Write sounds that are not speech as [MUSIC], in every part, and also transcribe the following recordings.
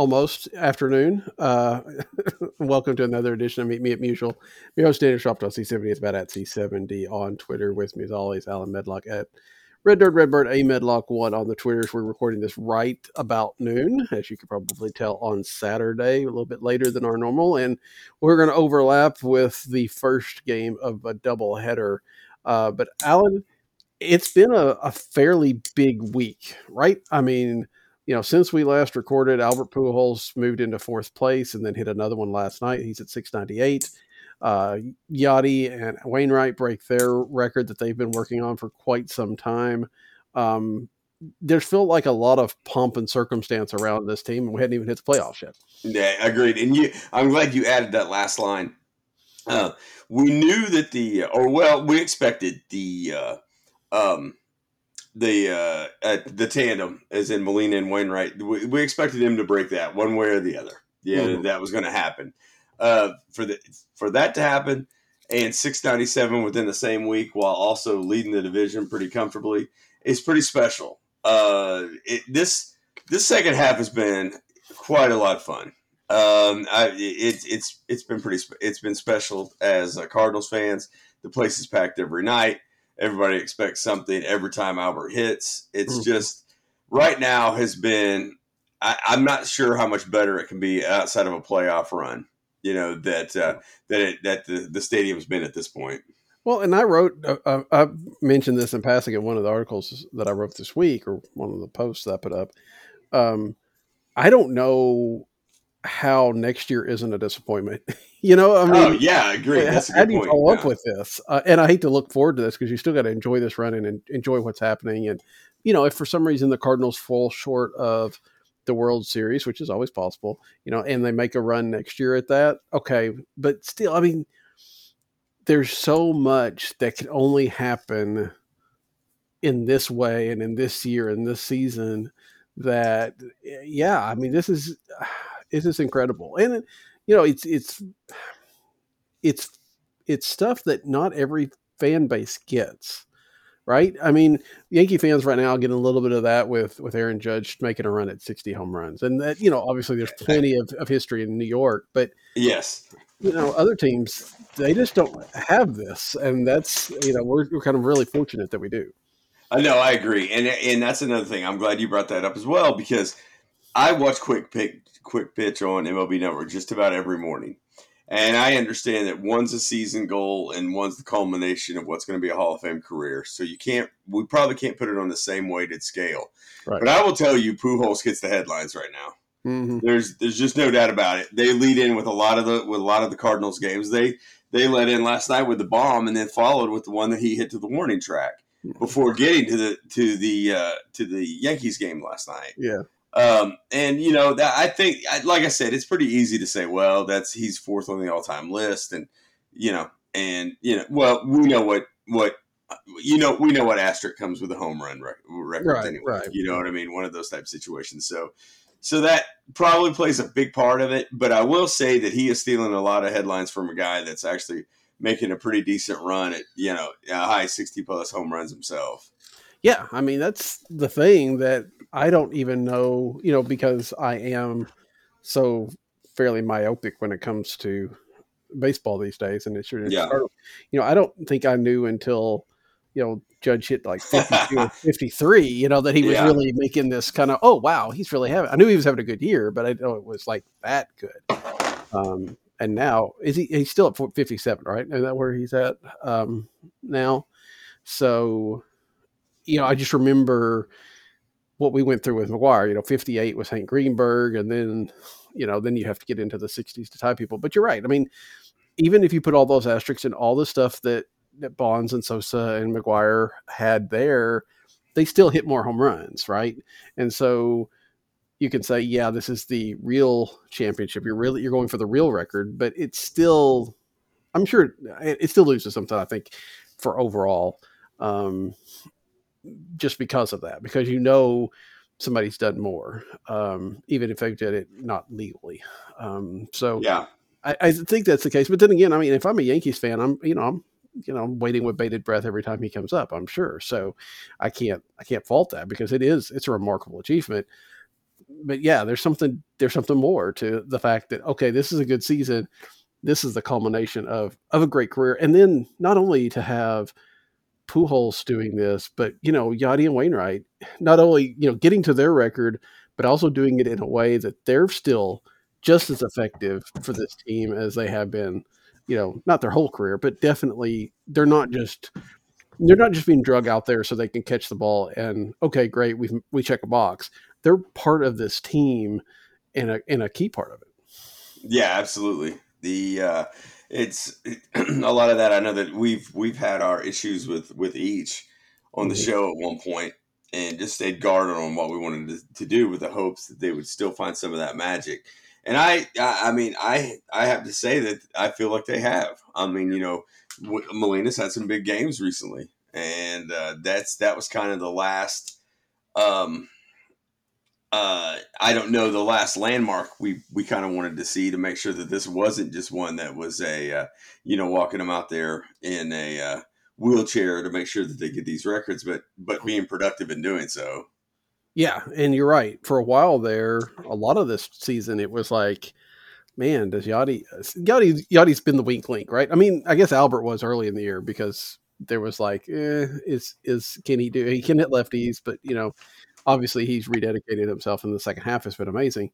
almost afternoon. Uh, [LAUGHS] welcome to another edition of Meet Me at Musial. Your host, Daniel Shoptaw, C70. It's about at C70 on Twitter. With me, as always, Alan Medlock at Red Dirt Redbird, A Medlock1 on the Twitters. We're recording this right about noon, as you can probably tell, on Saturday, a little bit later than our normal. And we're going to overlap with the first game of a doubleheader. Uh, but, Alan, it's been a, a fairly big week, right? I mean, you know, since we last recorded, Albert Pujols moved into fourth place and then hit another one last night. He's at 698. Uh, Yadi and Wainwright break their record that they've been working on for quite some time. Um, there's felt like a lot of pomp and circumstance around this team, and we hadn't even hit the playoffs yet. Yeah, agreed. And you, I'm glad you added that last line. Uh, we knew that the, or well, we expected the, uh, um, the uh, uh, the tandem, as in Molina and Wainwright. We, we expected him to break that one way or the other. Yeah, Mhm. that was going to happen. Uh, for the for that to happen, and 697 within the same week, while also leading the division pretty comfortably, is pretty special. Uh, it, this this second half has been quite a lot of fun. Um, I, it, it's it's been pretty it's been special as uh, Cardinals fans. The place is packed every night. Everybody expects something every time Albert hits. It's Mhm. just right now has been. I, I'm not sure how much better it can be outside of a playoff run. You know that uh, that it, that the, the stadium's been at this point. Well, and I wrote, uh, uh, I mentioned this in passing in one of the articles that I wrote this week, or one of the posts that I put up. Um, I don't know how next year isn't a disappointment. [LAUGHS] you know, I mean, oh yeah, I agree. That's how do you point. follow up with this? Uh, and I hate to look forward to this because you still got to enjoy this run and, and enjoy what's happening. And you know, if for some reason the Cardinals fall short of the World Series, which is always possible, you know, and they make a run next year at that, okay. But still, I mean, there's so much that can only happen in this way and in this year and this season that yeah i mean this is [SIGHS] this is incredible and you know it's it's it's it's stuff that not every fan base gets right? I mean yankee fans right now getting a little bit of that with with aaron judge making a run at 60 home runs. And that you know obviously there's plenty of, of history in new york but Yes, you know other teams they just don't have this. And that's you know we're, we're kind of really fortunate that we do. I know. I agree, and and that's another thing. I'm glad you brought that up as well because I watch Quick Pick, Quick Pitch on MLB Network just about every morning, and I understand that one's a season goal and one's the culmination of what's going to be a Hall of Fame career. So you can't, we probably can't put it on the same weighted scale. Right. But I will tell you, Pujols gets the headlines right now. mm-hmm. There's there's just no doubt about it. They lead in with a lot of the with a lot of the Cardinals games. They they let in last night with the bomb and then followed with the one that he hit to the warning track before getting to the to the uh, to the Yankees game last night. yeah Um, and you know that I think, like I said, it's pretty easy to say, well, that's he's fourth on the all time list, and you know, and you know, well, we know what what you know, we know what asterisk comes with a home run rec- record Right, anyway. right. You know what I mean? One of those type of situations. So, so that probably plays a big part of it. But I will say that he is stealing a lot of headlines from a guy that's actually making a pretty decent run at you know a high sixty plus home runs himself. Yeah, I mean that's the thing that I don't even know, you know, because I am so fairly myopic when it comes to baseball these days, and it's sure Yeah. you know I don't think I knew until you know Judge hit like [LAUGHS] 52 or 53, you know, that he was Yeah. really making this kind of, oh, wow, he's really having, I knew he was having a good year, but I know it was like that good. Um, and now, is he, he's still at 57, right? Is that where he's at um, now? So, you know, I just remember what we went through with McGwire, you know, 58 was Hank Greenberg, and then, you know, then you have to get into the 60s to tie people. But you're right. I mean, even if you put all those asterisks and all the stuff that that Bonds and Sosa and McGwire had there, they still hit more home runs, right? And so you can say, yeah, this is the real championship. You're really you're going for the real record, but it's still, I'm sure it, it still loses something. I think for overall, um, just because of that, because you know somebody's done more, um, even if they did it not legally. Um, so Yeah. I, I think that's the case. But then again, I mean, if I'm a Yankees fan, I'm you know I'm you know I'm waiting with bated breath every time he comes up. I'm sure. So I can't I can't fault that because it is it's a remarkable achievement. But yeah, there's something there's something more to the fact that okay, this is a good season. This is the culmination of of a great career, and then not only to have Pujols doing this, but you know Yadi and Wainwright not only you know getting to their record, but also doing it in a way that they're still just as effective for this team as they have been, you know, not their whole career, but definitely they're not just they're not just being drug out there so they can catch the ball and okay, great, we we check a box. They're part of this team and a and a key part of it. Yeah, absolutely. The uh, it's [CLEARS THROAT] a lot of that. I know that we've we've had our issues with with each on the Mhm. show at one point, and just stayed guarded on what we wanted to, to do with the hopes that they would still find some of that magic. And I, I, I mean, I I have to say that I feel like they have. I mean, you know, Molina's had some big games recently, and uh, that's that was kind of the last. Um, uh, I don't know the last landmark we we kind of wanted to see to make sure that this wasn't just one that was a uh, you know walking them out there in a uh, wheelchair to make sure that they get these records, but but being productive in doing so. Yeah, and you're right. For a while there, a lot of this season, it was like, man, does Yadi Yadi Yadi's been the weak link, right? I mean, I guess Albert was early in the year because there was like, eh, is is can he do? He can hit lefties, but you know, obviously he's rededicated himself in the second half. Has been amazing.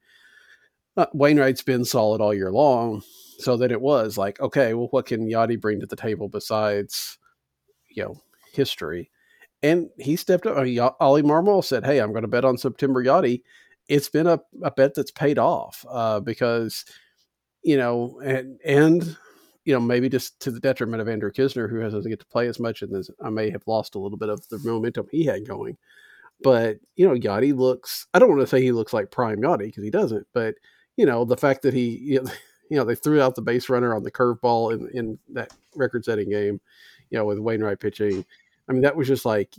Uh, Wainwright's been solid all year long, so that it was like, okay, well, what can Yadi bring to the table besides, you know, history? And he stepped up. I Ollie Marmol said, "Hey, I'm going to bet on September Yadi." It's been a, a bet that's paid off uh, because, you know, and and you know maybe just to the detriment of Andrew Knizner, who doesn't get to play as much, and this, I may have lost a little bit of the momentum he had going. But you know, Yadi looks. I don't want to say he looks like prime Yadi because he doesn't. But you know, the fact that he, you know, [LAUGHS] you know, they threw out the base runner on the curveball in in that record-setting game, you know, with Wainwright pitching. I mean, that was just like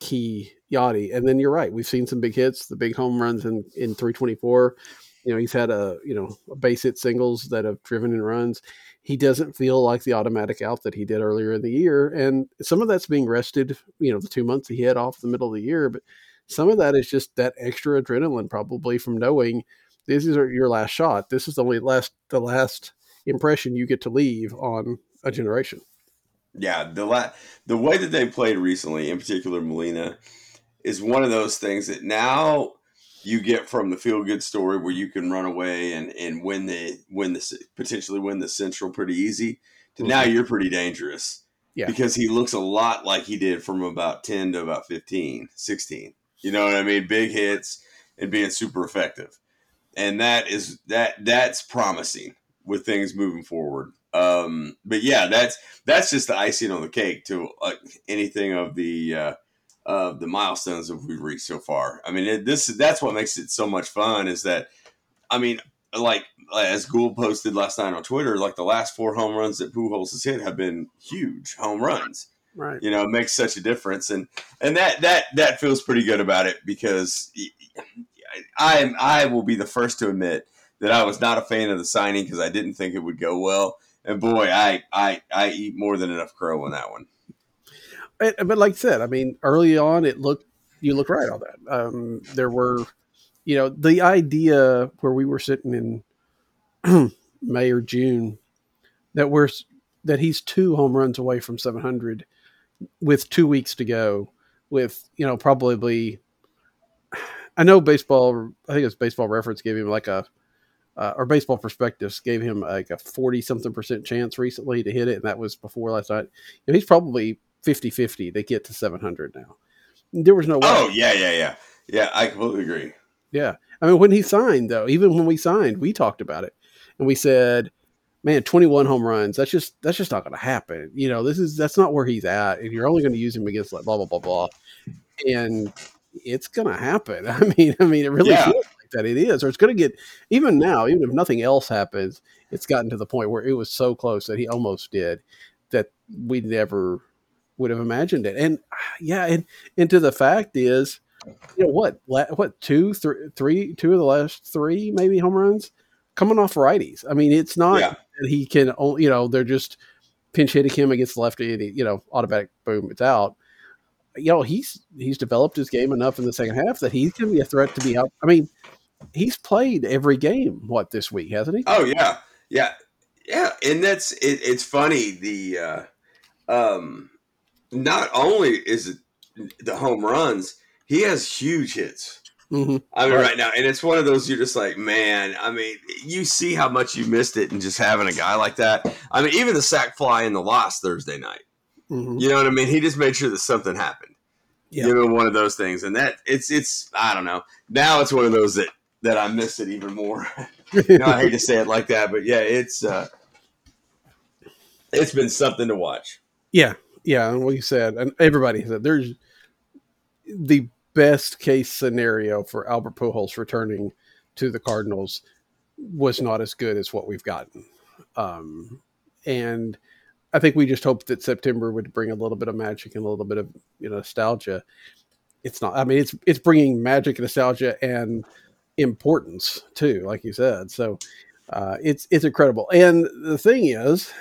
key Yadi. And then you're right. We've seen some big hits, the big home runs in, in 324. You know, he's had a, you know, a base hit singles that have driven in runs. He doesn't feel like the automatic out that he did earlier in the year. And some of that's being rested, you know, the two months he had off the middle of the year. But some of that is just that extra adrenaline probably from knowing this is your last shot. This is the only last, the last impression you get to leave on a generation. Yeah, the la- the way that they played recently, in particular Molina, is one of those things that now you get from the feel good story where you can run away and, and win the win the potentially win the central pretty easy to now you're pretty dangerous. Yeah. Because he looks a lot like he did from about 10 to about 15, 16. You know what I mean? Big hits and being super effective. And that is that that's promising with things moving forward. Um, but yeah, that's that's just the icing on the cake to uh, anything of the uh, of the milestones that we've reached so far. I mean, it, this that's what makes it so much fun. Is that I mean, like as Goold posted last night on Twitter, like the last four home runs that Pujols has hit have been huge home runs. Right. You know, it makes such a difference, and and that that that feels pretty good about it because I I will be the first to admit that I was not a fan of the signing because I didn't think it would go well. And boy, I I I eat more than enough crow on that one. But like I said, I mean, early on, it looked you look right on that. Um, there were, you know, the idea where we were sitting in [CLEARS THROAT] May or June that we're that he's two home runs away from 700. with two weeks to go, with you know probably, [SIGHS] I know baseball. I think it's Baseball Reference gave him like a, uh, or Baseball Perspectives gave him like a forty something percent chance recently to hit it, and that was before last night. And he's probably 50-50 to get to seven hundred now. There was no way. Oh yeah, yeah, yeah, yeah. I completely agree. Yeah. I mean, when he signed, though, even when we signed, we talked about it and we said, man, 21 home runs, that's just, that's just not going to happen. You know, this is, that's not where he's at. And you're only going to use him against like blah, blah, blah, blah. And it's going to happen. [LAUGHS] I mean, I mean, it really Yeah. feels like that it is, or it's going to get, even now, even if nothing else happens, it's gotten to the point where it was so close that he almost did that we never would have imagined it. And yeah, and, and to the fact is, you know what? La- what two, three, three, two of the last three maybe home runs coming off righties. I mean, it's not Yeah. that he can. only You know, they're just pinch hitting him against the lefty, and he, you know, automatic boom, it's out. You know, he's he's developed his game enough in the second half that he's going to be a threat to be out. I mean, he's played every game what this week, hasn't he? Oh yeah, yeah, yeah. And that's it, it's funny. The uh, um, not only is it the home runs, he has huge hits. Mm-hmm. I mean, Right. right. now, and it's one of those you're just like, man. I mean, you see how much you missed it, and just having a guy like that. I mean, even the sack fly in the loss Thursday night. Mm-hmm. You know what I mean? He just made sure that something happened. Yeah. You know, one of those things, and that it's it's I don't know. Now it's one of those that that I miss it even more. [LAUGHS] you know, I hate to say it like that, but yeah, it's uh, it's been something to watch. Yeah, yeah, and what you said, and everybody said there's the best case scenario for Albert Pujols returning to the Cardinals was not as good as what we've gotten, um, and I think we just hoped that September would bring a little bit of magic and a little bit of you know nostalgia. It's not. I mean, it's it's bringing magic, nostalgia, and importance too, like you said. So uh, it's it's incredible. And the thing is,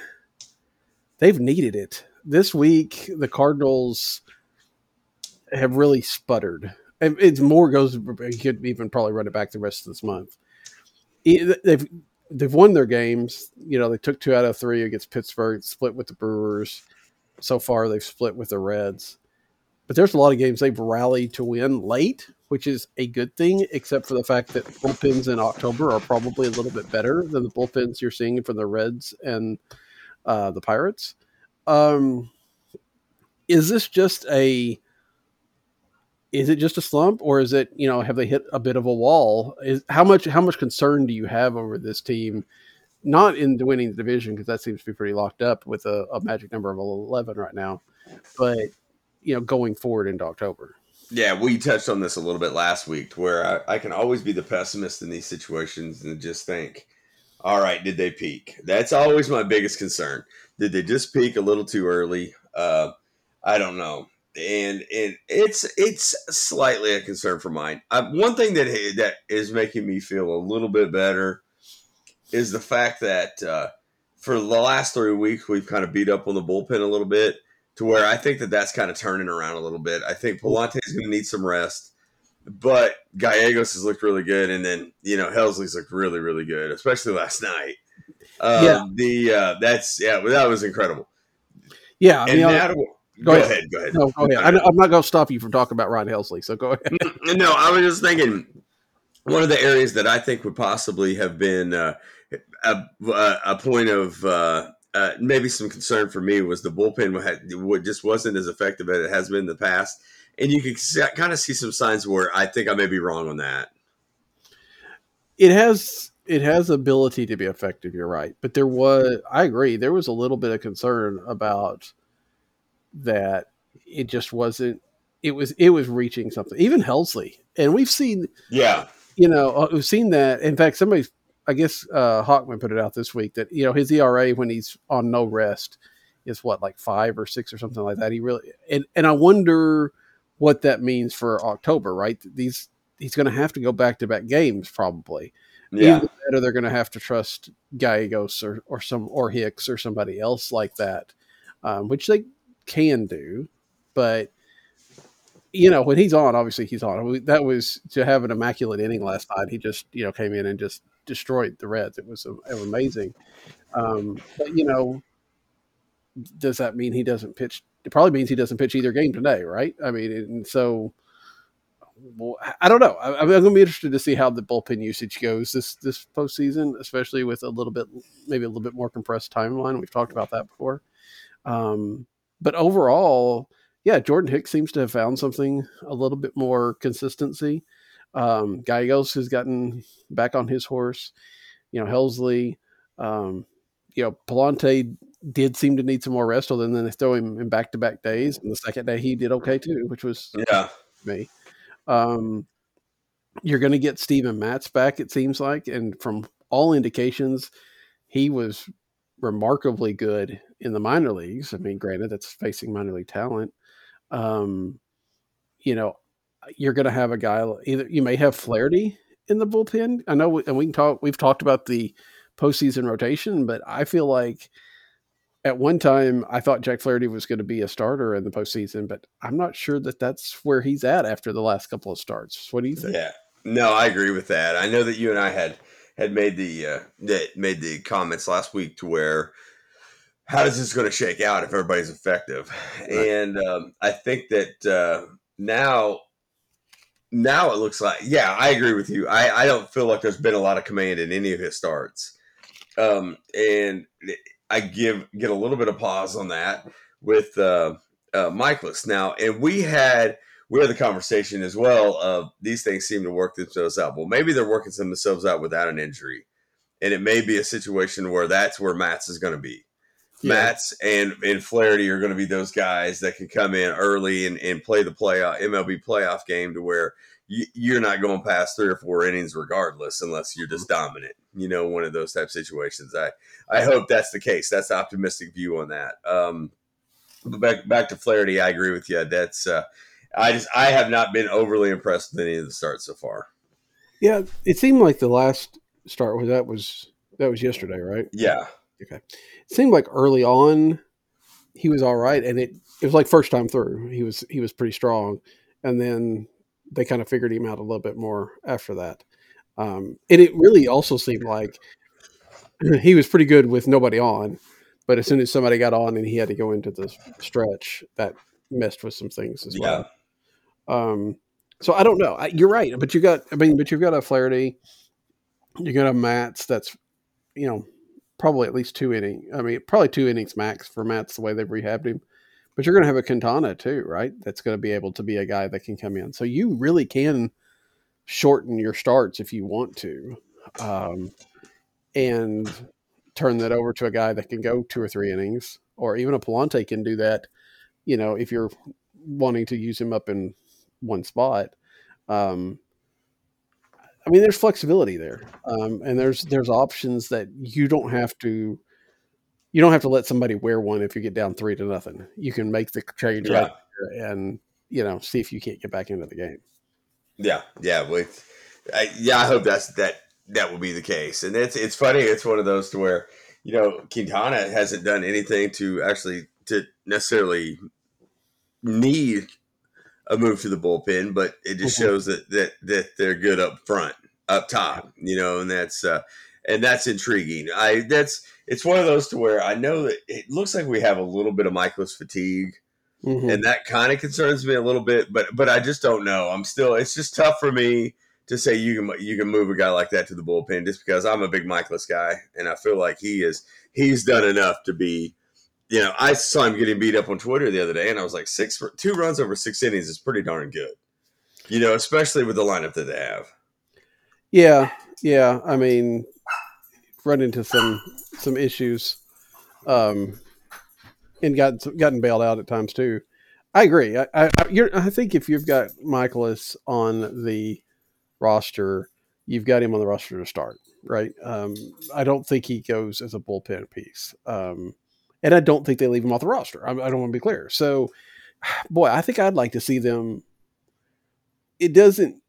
they've needed it this week. The Cardinals have really sputtered. It's more goes. You could even probably run it back the rest of this month. They've they've won their games. You know, they took two out of three against Pittsburgh, split with the Brewers. So far, they've split with the Reds. But there's a lot of games they've rallied to win late, which is a good thing, except for the fact that bullpens in October are probably a little bit better than the bullpens you're seeing from the Reds and uh, the Pirates. Um, is this just a is it just a slump or is it you know have they hit a bit of a wall is how much how much concern do you have over this team not in the winning the division because that seems to be pretty locked up with a, a magic number of 11 right now but you know going forward into october Yeah, we touched on this a little bit last week, where I, I can always be the pessimist in these situations and just think, all right, did they peak? That's always my biggest concern. Did they just peak a little too early? Uh, I don't know, and and it's it's slightly a concern for mine. One thing that that is making me feel a little bit better is the fact that uh, for the last three weeks we've kind of beat up on the bullpen a little bit to where I think that that's kind of turning around a little bit. I think Pallante is going to need some rest, but Gallegos has looked really good, and then you know Helsley's looked really really good, especially last night. Um, Yeah. the uh, that's yeah, well, that was incredible. yeah I mean, now, go go, ahead. ahead. go ahead, no, go ahead. I, am not going to stop you from talking about Ryan Helsley, so go ahead. [LAUGHS] no, I was just thinking one of the areas that I think would possibly have been uh, a, a point of uh, uh, maybe some concern for me was the bullpen had, what just wasn't as effective as it has been in the past, and you can kind of see some signs where I think I may be wrong on that. it has it has ability to be effective you're right but there was i agree there was a little bit of concern about that it just wasn't it was it was reaching something even helsley and we've seen Yeah, you know uh, we've seen that in fact somebody i guess uh hawkman put it out this week that you know his era when he's on no rest is what like five or six or something like that he really and and i wonder what that means for october right? These he's going to have to go back to back games probably yeah, Either or they're going to have to trust Gallegos or, or some or Hicks or somebody else like that, um, which they can do. But you know, when he's on, obviously he's on. That was to have an immaculate inning last night. He just you know came in and just destroyed the Reds. It was, it was amazing. Um, but you know, does that mean he doesn't pitch it probably means he doesn't pitch either game today, right? I mean, and so I don't know. I, am going to be interested to see how the bullpen usage goes this this postseason, especially with a little bit, maybe a little bit more compressed timeline. We've talked about that before. Um, but overall, yeah, Jordan Hicks seems to have found something a little bit more consistency. Um, Gallegos has gotten back on his horse. You know, Helsley, um, you know, Pallante did seem to need some more rest, although then they throw him in back to back days. And the second day he did okay too, which was yeah me. Um, you're going to get Steven Matz back, it seems like, and from all indications, he was remarkably good in the minor leagues. I mean, granted, that's facing minor league talent. Um, you know, you're going to have a guy either you may have Flaherty in the bullpen. I know, and we can talk. We've talked about the postseason rotation, but I feel like at one time I thought Jack Flaherty was going to be a starter in the postseason, but I'm not sure that that's where he's at after the last couple of starts. What do you think? Yeah, no, I agree with that. I know that you and I had had made the uh, that made the comments last week to where how is this going to shake out if everybody's effective? Right. And um, I think that uh, now now it looks like yeah, I agree with you. I I don't feel like there's been a lot of command in any of his starts. Um, and I give get a little bit of pause on that with uh, uh, Mikolas now, and we had we had the conversation as well of these things seem to work themselves out. Well, maybe they're working themselves out without an injury, and it may be a situation where that's where Matz is going to be. Yeah. Matz and and Flaherty are going to be those guys that can come in early and, and play the playoff MLB playoff game to where you, are not going past three or four innings regardless, unless you're just dominant. You know, one of those type situations. I I hope that's the case. That's the optimistic view on that. Um, but back back to Flaherty, I agree with you. That's uh, I just I have not been overly impressed with any of the starts so far. Yeah, it seemed like the last start was that was that was yesterday, right? Yeah. Okay. It seemed like early on he was all right, and it it was like first time through he was he was pretty strong, and then they kind of figured him out a little bit more after that. Um, and it really also seemed like [CLEARS THROAT] he was pretty good with nobody on, but as soon as somebody got on and he had to go into the stretch, that messed with some things as yeah. well. Um, so I don't know. I, you're right, but you got I mean, but you've got a Flaherty, you got a Matz. that's you know probably at least two innings. I mean, probably two innings max for Matz the way they've rehabbed him. But you're going to have a Quintana too, right? That's going to be able to be a guy that can come in. So you really can shorten your starts if you want to, um, and turn that over to a guy that can go two or three innings, or even a Pallante can do that. You know, if you're wanting to use him up in one spot. Um, I mean, there's flexibility there, um, and there's there's options that you don't have to you don't have to let somebody wear one if you get down three to nothing. You can make the change yeah. right and you know see if you can't get back into the game. Yeah, yeah, with I, yeah, I hope that's that that will be the case. And it's it's funny. It's one of those to where you know Quintana hasn't done anything to actually to necessarily need a move to the bullpen, but it just mm-hmm. shows that that that they're good up front, up top. You know, and that's uh, and that's intriguing. I that's it's one of those to where I know that it looks like we have a little bit of Mikolas fatigue, mm-hmm. and that kind of concerns me a little bit. But but I just don't know. I'm still. It's just tough for me to say you can you can move a guy like that to the bullpen just because I'm a big Mikolas guy, and I feel like he is he's done enough to be. You know, I saw him getting beat up on Twitter the other day, and I was like, six two runs over six innings is pretty darn good. You know, especially with the lineup that they have. Yeah, yeah. I mean, run into some some issues, um, and gotten gotten bailed out at times too. I agree. I I, I think if you've got Mikolas on the roster, you've got him on the roster to start, right? Um, I don't think he goes as a bullpen piece, um, and I don't think they leave him off the roster. I, I don't want to be clear. So, boy, I think I'd like to see them. It doesn't.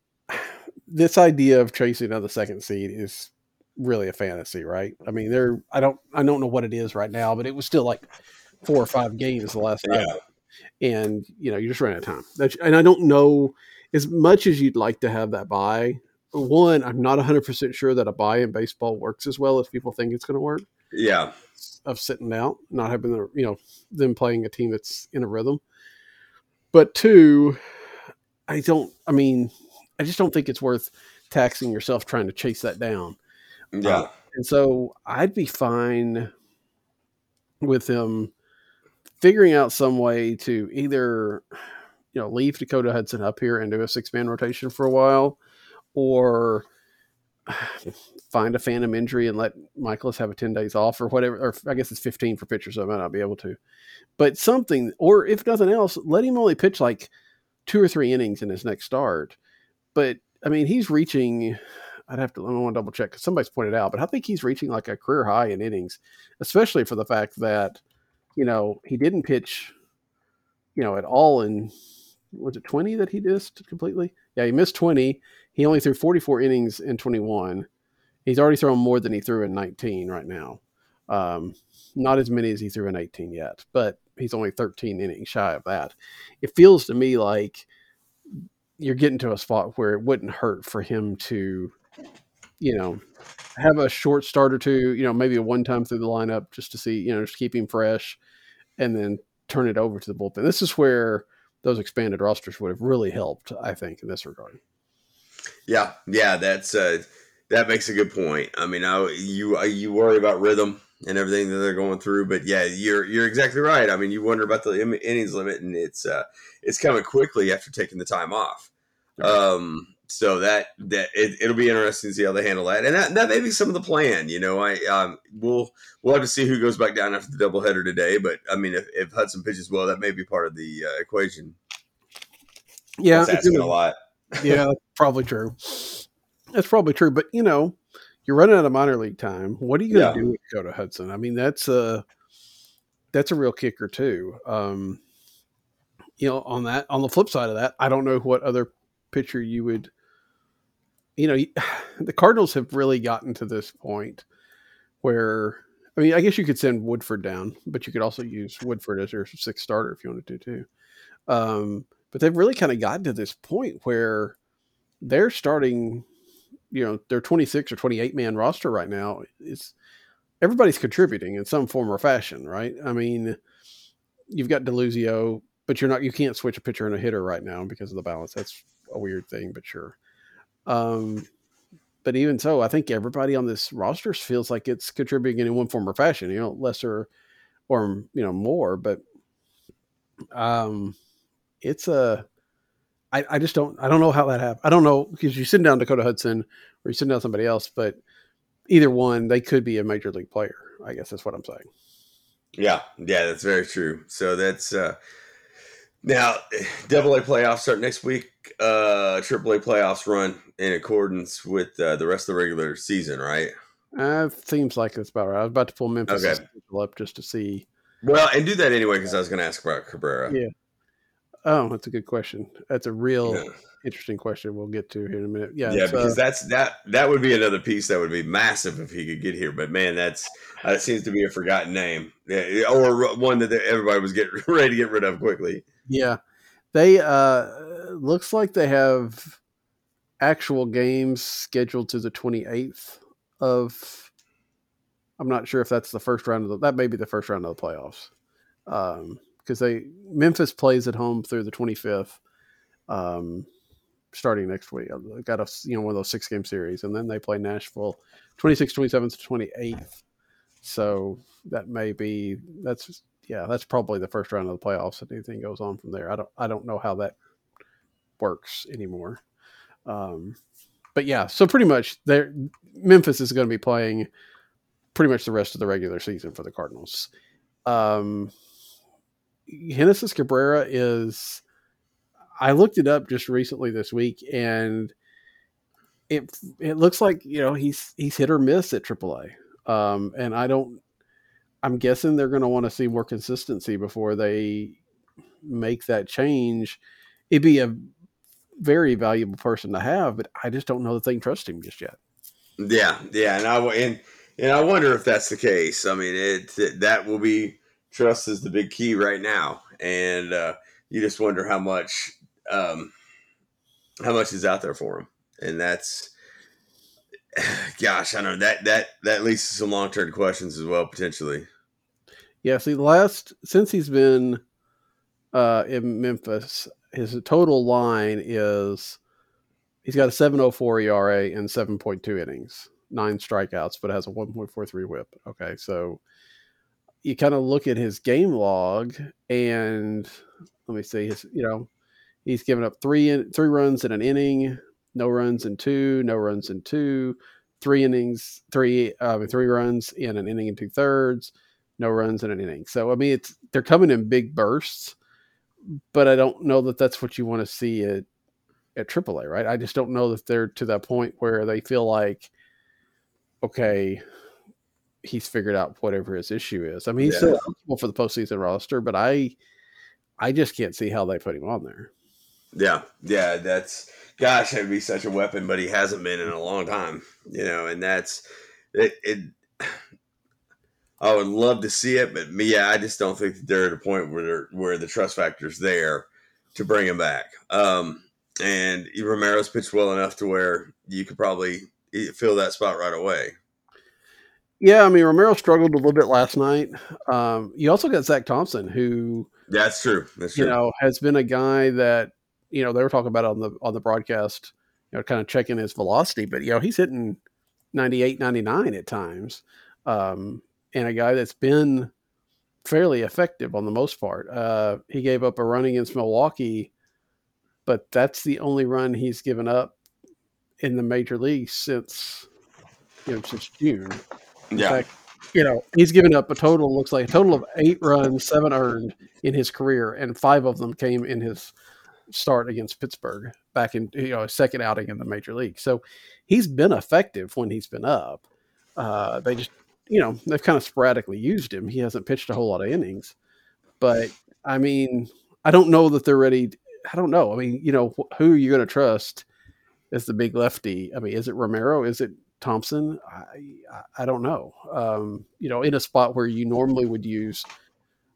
This idea of chasing another second seed is really a fantasy, right? I mean, there I don't I don't know what it is right now, but it was still like four or five games the last time. Yeah. And you know, you just ran out of time. That's, and I don't know as much as you'd like to have that buy. One, I'm not 100% sure that a buy in baseball works as well as people think it's going to work. Yeah. of sitting out, not having the you know them playing a team that's in a rhythm. But two, I don't. I mean, I just don't think it's worth taxing yourself trying to chase that down. Yeah. Um, and so I'd be fine with him figuring out some way to either, you know, leave Dakota Hudson up here and do a six man rotation for a while, or find a phantom injury and let Mikolas have a 10 days off or whatever. Or I guess it's 15 for pitchers, so I might not be able to. But something, or if nothing else, let him only pitch like two or three innings in his next start. But I mean, he's reaching. I'd have to. I want to double check because somebody's pointed out, but I think he's reaching like a career high in innings, especially for the fact that you know he didn't pitch, you know, at all in was it twenty that he missed completely? Yeah, he missed twenty. He only threw forty four innings in twenty one. He's already thrown more than he threw in nineteen right now. Um, not as many as he threw in eighteen yet, but he's only thirteen innings shy of that. It feels to me like you're getting to a spot where it wouldn't hurt for him to, you know, have a short start or two, you know, maybe a one time through the lineup just to see, you know, just keep him fresh and then turn it over to the bullpen. This is where those expanded rosters would have really helped, I think, in this regard. Yeah, yeah, that's uh, that makes a good point. I mean, I, you you worry about rhythm and everything that they're going through, but yeah, you're you're exactly right. I mean, you wonder about the innings limit, and it's uh, it's coming quickly after taking the time off. Um, so that that it, will be interesting to see how they handle that, and that, that may be some of the plan. You know, I um, we'll we'll have to see who goes back down after the doubleheader today. But I mean, if, if Hudson pitches well, that may be part of the uh, equation. Yeah, That's asking a lot. [LAUGHS] yeah, probably true. That's probably true. But you know, you're running out of minor league time. What are you going to Yeah. do with Dakota Hudson? I mean, that's a that's a real kicker too. Um, you know, on that on the flip side of that, I don't know what other pitcher you would. You know, [SIGHS] the Cardinals have really gotten to this point where I mean, I guess you could send Woodford down, but you could also use Woodford as your sixth starter if you wanted to too. Um, but they've really kind of gotten to this point where they're starting, you know, their 26 or 28 man roster right now is everybody's contributing in some form or fashion, right? I mean, you've got DeLuzio, but you're not, you can't switch a pitcher and a hitter right now because of the balance. That's a weird thing, but sure. Um, but even so, I think everybody on this roster feels like it's contributing in one form or fashion, you know, lesser or, you know, more, but, um, it's a, I, I just don't, I don't know how that happened. I don't know because you send down Dakota Hudson or you send down somebody else, but either one, they could be a major league player. I guess that's what I'm saying. Yeah, yeah, that's very true. So that's uh now double A playoffs start next week. Uh triple A playoffs run in accordance with uh, the rest of the regular season, right? Uh, seems like it's about right. I was about to pull Memphis Okay. up just to see. Well, and do that anyway because I was going to ask about Cabrera. Yeah. Oh, that's a good question. That's a real Yeah. interesting question. We'll get to here in a minute. Yeah, Yeah, uh, because that's that that would be another piece that would be massive if he could get here. But man, that's that seems to be a forgotten name, yeah, or one that everybody was getting [LAUGHS] ready to get rid of quickly. Yeah. They uh looks like they have actual games scheduled to the 28th of I'm not sure if that's the first round of the that may be the first round of the playoffs. Um because they Memphis plays at home through the 25th um starting next week. I've got a you know one of those six game series and then they play Nashville 26th, 27th, 28th. So that may be that's yeah, that's probably the first round of the playoffs. If anything goes on from there, I don't I don't know how that works anymore. Um, but yeah, so pretty much there, Memphis is going to be playing pretty much the rest of the regular season for the Cardinals. Um, Genesis Cabrera is. I looked it up just recently this week, and it it looks like you know he's he's hit or miss at AAA. Um, and I don't. I'm guessing they're going to want to see more consistency before they make that change. It'd be a very valuable person to have, but I just don't know that they can trust him just yet. Yeah, yeah, and I and and I wonder if that's the case. I mean, it, that will be trust is the big key right now, and uh, you just wonder how much um, how much is out there for him, and that's [SIGHS] gosh, I know that that that leads to some long term questions as well potentially. Yeah, see, last since he's been uh, in Memphis, his total line is he's got a 704 ERA and 7.2 innings, nine strikeouts, but has a 1.43 whip. Okay, so you kind of look at his game log and let me see his, you know, he's given up three in, three runs in an inning, no runs in two, no runs in two, three innings, three uh, three runs in an inning and two thirds, no runs and anything. So I mean, it's they're coming in big bursts, but I don't know that that's what you want to see at at AAA, right? I just don't know that they're to that point where they feel like, okay, he's figured out whatever his issue is. I mean, he's yeah. still eligible for the postseason roster, but I, I just can't see how they put him on there. Yeah, yeah, that's gosh, that'd be such a weapon, but he hasn't been in a long time, you know, and that's it. it I would love to see it, but me, yeah, I just don't think that they're at a point where where the trust factor's there to bring him back. Um, and Romero's pitched well enough to where you could probably fill that spot right away. Yeah, I mean Romero struggled a little bit last night. Um, you also got Zack Thompson, who that's true. That's true. You know, has been a guy that you know they were talking about on the on the broadcast. You know, kind of checking his velocity, but you know he's hitting 98, 99 at times, um, and a guy that's been fairly effective on the most part. Uh, he gave up a run against Milwaukee but that's the only run he's given up in the major leagues since you know since June. In yeah. Fact, you know, he's given up a total looks like a total of eight runs, seven earned in his career, and five of them came in his start against Pittsburgh back in you know a second outing in the major league. So he's been effective when he's been up. Uh, they just you know they've kind of sporadically used him. He hasn't pitched a whole lot of innings, but I mean I don't know that they're ready I don't know. I mean, you know, who are you going to trust as the big lefty? I mean, is it Romero? Is it Thompson? I I don't know. Um, you know, in a spot where you normally would use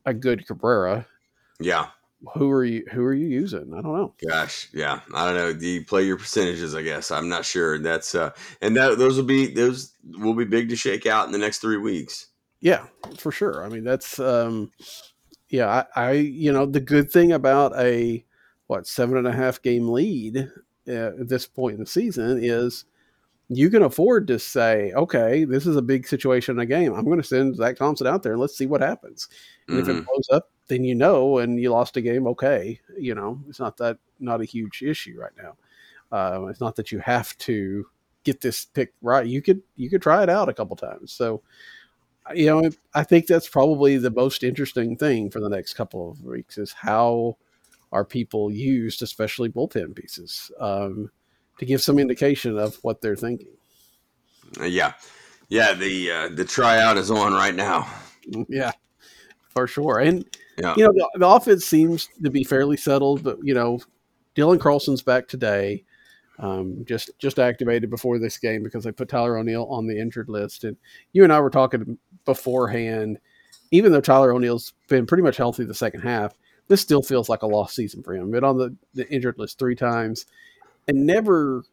a good Cabrera. Yeah. Who are you? Who are you using? I don't know. Gosh, yeah, I don't know. Do you play your percentages? I guess I'm not sure. That's uh, and that those will be those will be big to shake out in the next three weeks. Yeah, for sure. I mean, that's um, yeah. I, I you know the good thing about a what seven and a half game lead uh, at this point in the season is you can afford to say, okay, this is a big situation in a game. I'm going to send Zack Thompson out there and let's see what happens. And mm-hmm. if it mm-hmm. blows up, then you know, and you lost a game. Okay, you know, it's not that not a huge issue right now. Uh, it's not that you have to get this pick right. You could you could try it out a couple times. So, you know, I think that's probably the most interesting thing for the next couple of weeks is how are people used, especially bullpen pieces, um, to give some indication of what they're thinking. Uh, yeah, yeah. The uh, the tryout is on right now. Yeah, for sure. And yeah. you know the, the offense seems to be fairly settled, but you know Dylan Carlson's back today. Um, just just activated before this game because they put Tyler O'Neill on the injured list. And you and I were talking beforehand. Even though Tyler O'Neill's been pretty much healthy the second half, this still feels like a lost season for him. Been on the, the injured list three times and never,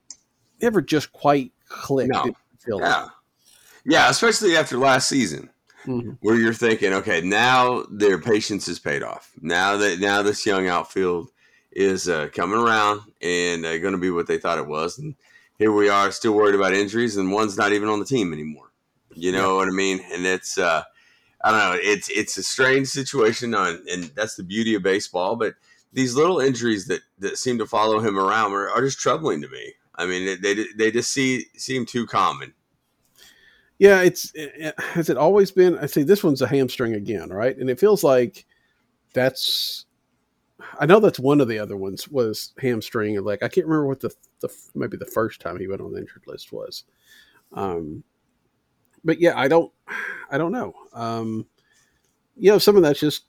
never just quite clicked. No. yeah. Like. Yeah, especially after last season. Mm-hmm. Where you're thinking, okay, now their patience is paid off. Now that now this young outfield is uh, coming around and uh, going to be what they thought it was, and here we are, still worried about injuries, and one's not even on the team anymore. You know yeah. what I mean? And it's uh, I don't know. It's it's a strange situation, on, and that's the beauty of baseball. But these little injuries that, that seem to follow him around are, are just troubling to me. I mean, they they just see seem too common. Yeah, it's it, has it always been? I say this one's a hamstring again, right? And it feels like that's. I know that's one of the other ones was hamstring. Like I can't remember what the the maybe the first time he went on the injured list was. Um, but yeah, I don't, I don't know. Um, you know, some of that's just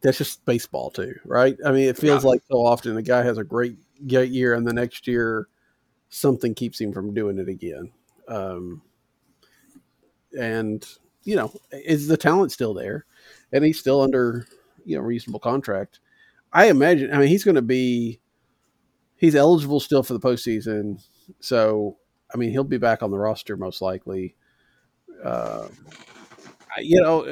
that's just baseball too, right? I mean, it feels yeah. like so often the guy has a great great year, and the next year something keeps him from doing it again. Um, and you know, is the talent still there? And he's still under you know reasonable contract. I imagine. I mean, he's going to be he's eligible still for the postseason, so I mean, he'll be back on the roster most likely. Uh, you know,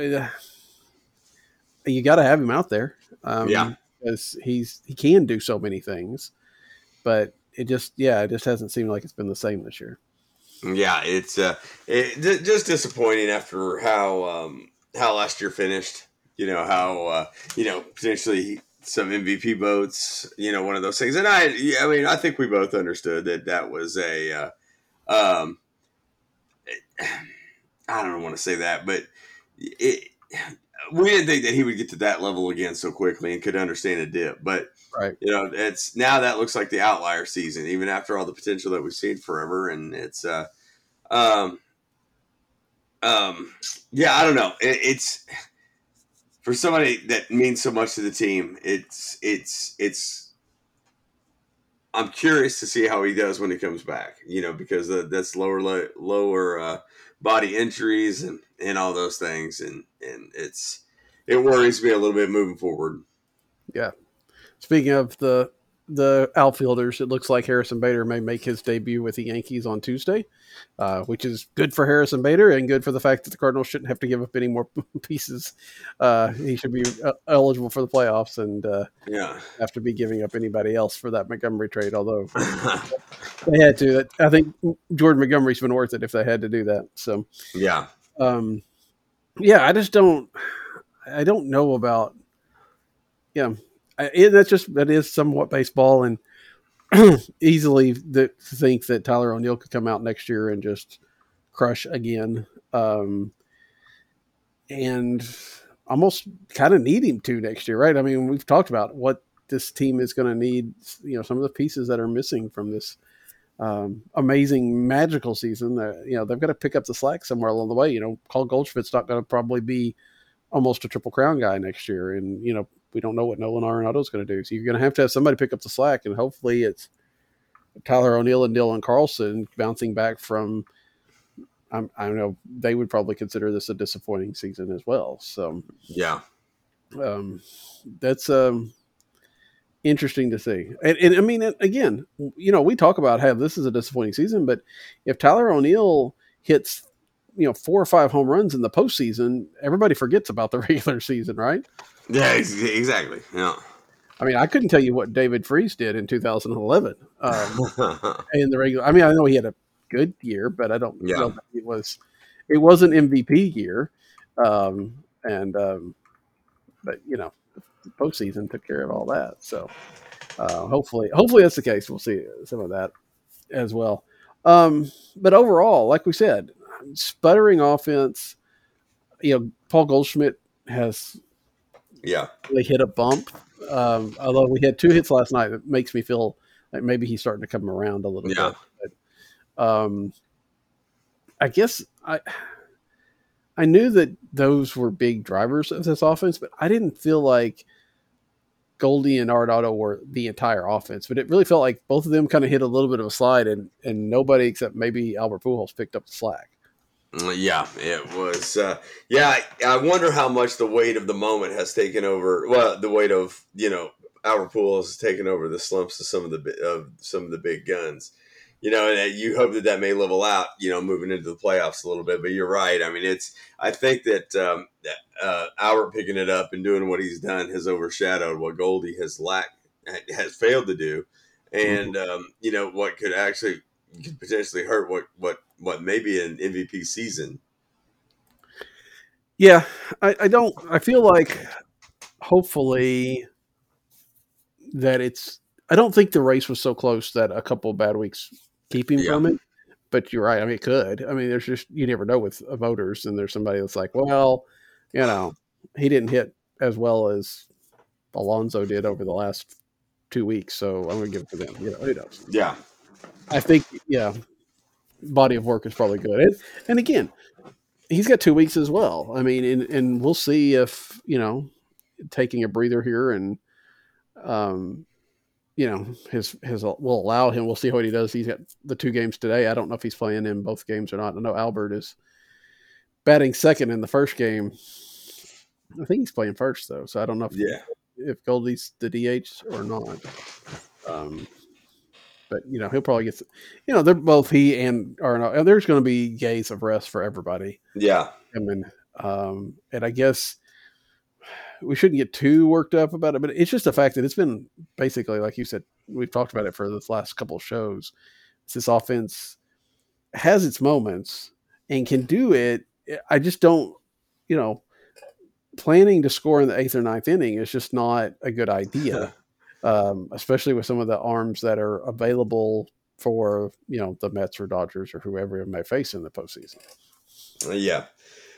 you got to have him out there. Um, Yeah. because he's he can do so many things, but it just yeah, it just hasn't seemed like it's been the same this year. Yeah, it's uh, it, just disappointing after how um, how last year finished. You know how uh, you know potentially some MVP votes. You know one of those things, and I I mean I think we both understood that that was a uh, um, I don't want to say that, but it, we didn't think that he would get to that level again so quickly and could understand a dip, but Right. you know it's now that looks like the outlier season even after all the potential that we've seen forever and it's uh um um yeah i don't know. It, it's for somebody that means so much to the team it's it's it's i'm curious to see how he does when he comes back you know because uh, that's lower lo- lower uh body injuries and and all those things and and it's it worries me a little bit moving forward Speaking of the the outfielders, it looks like Harrison Bader may make his debut with the Yankees on Tuesday, uh, which is good for Harrison Bader and good for the fact that the Cardinals shouldn't have to give up any more [LAUGHS] pieces. Uh, he should be uh, eligible for the playoffs and uh, yeah have to be giving up anybody else for that Montgomery trade. Although [LAUGHS] they had to, I think Jordan Montgomery's been worth it if they had to do that. So yeah um, yeah, I just don't, I don't know about, yeah, it, that's just that is somewhat baseball, and [CLEARS THROAT] easily think that Tyler O'Neill could come out next year and just crush again, um, and almost kind of need him to next year, right? I mean, we've talked about what this team is going to need, you know, some of the pieces that are missing from this um, amazing magical season. That you know they've got to pick up the slack somewhere along the way. You know, Paul Goldschmidt's not going to probably be almost a triple crown guy next year, and you know we don't know what Nolan Arenado is going to do. So you're going to have to have somebody pick up the slack, and hopefully it's Tyler O'Neill and Dylan Carlson bouncing back from. I'm, I know they would probably consider this a disappointing season as well. So yeah um, that's um, interesting to see. And, and I mean, again, you know, we talk about how this is a disappointing season, but if Tyler O'Neill hits, you know, four or five home runs in the postseason, everybody forgets about the [LAUGHS] regular season, right? Yeah, exactly. Yeah. I mean, I couldn't tell you what David Freese did in 2011 um, [LAUGHS] in the regular. I mean, I know he had a good year, but I don't Yeah. know that it was. It was an MVP year, um, and um, but you know, the postseason took care of all that. So uh, hopefully, hopefully that's the case. We'll see some of that as well. Um, but overall, like we said, sputtering offense. You know, Paul Goldschmidt has yeah. really hit a bump. Um, although we had two hits last night, it makes me feel like maybe he's starting to come around a little Yeah. bit. But, um, I guess I I knew that those were big drivers of this offense, but I didn't feel like Goldie and Arenado were the entire offense. But it really felt like both of them kind of hit a little bit of a slide, and and nobody except maybe Albert Pujols picked up the slack. Yeah, it was. Uh, yeah, I, wonder how much the weight of the moment has taken over. Well, the weight of you know Albert Pujols has taken over the slumps of some of the of some of the big guns. You know, and uh, you hope that that may level out. You know, moving into the playoffs a little bit. But you're right. I mean, it's. I think that um, uh, Albert picking it up and doing what he's done has overshadowed what Goldie has lacked has failed to do, and um, you know what could actually could potentially hurt what what what may be an MVP season. Yeah, I, I don't. I feel like hopefully that it's. I don't think the race was so close that a couple of bad weeks keep him Yeah. from it. But you're right. I mean, it could. I mean, there's just you never know with voters, and there's somebody that's like, well, you know, he didn't hit as well as Alonso did over the last two weeks, so I'm going to give it to them. You know, who knows? Yeah, I think, yeah, body of work is probably good. And, and again, he's got two weeks as well. I mean, and, and we'll see if, you know, taking a breather here and, um, you know, his, his, will allow him, we'll see what he does. He's got the two games today. I don't know if he's playing in both games or not. I know Albert is batting second in the first game. I think he's playing first though. So I don't know if, yeah, if Goldie's the DH or not. Um, but you know he'll probably get. You know, they're both he and Arnold. And there's going to be days of rest for everybody. Yeah, I mean, um, and I guess we shouldn't get too worked up about it, but it's just the fact that it's been basically, like you said, we've talked about it for this last couple of shows. This offense has its moments and can do it. I just don't, you know, planning to score in the eighth or ninth inning is just not a good idea, [LAUGHS] um, especially with some of the arms that are available for you know the Mets or Dodgers or whoever it may face in the postseason. Yeah.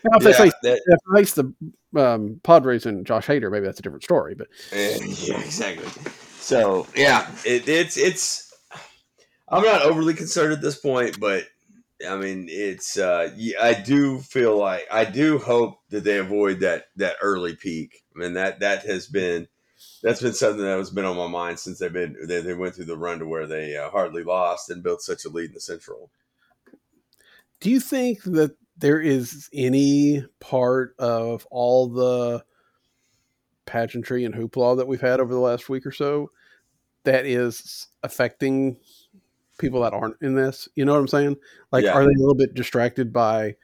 Now, if Yeah, they face, that- if they face the um, Padres and Josh Hader, maybe that's a different story. But Eh, yeah, exactly. So yeah, it, it's it's. I'm not overly concerned at this point, but I mean, it's. Uh, I do feel like I do hope that they avoid that that early peak. I mean that that has been that's been something that has been on my mind since they've been they, they went through the run to where they uh, hardly lost and built such a lead in the Central. do you think that there is any part of all the pageantry and hoopla that we've had over the last week or so that is affecting people that aren't in this? You know what I'm saying? Like, Yeah. are they a little bit distracted by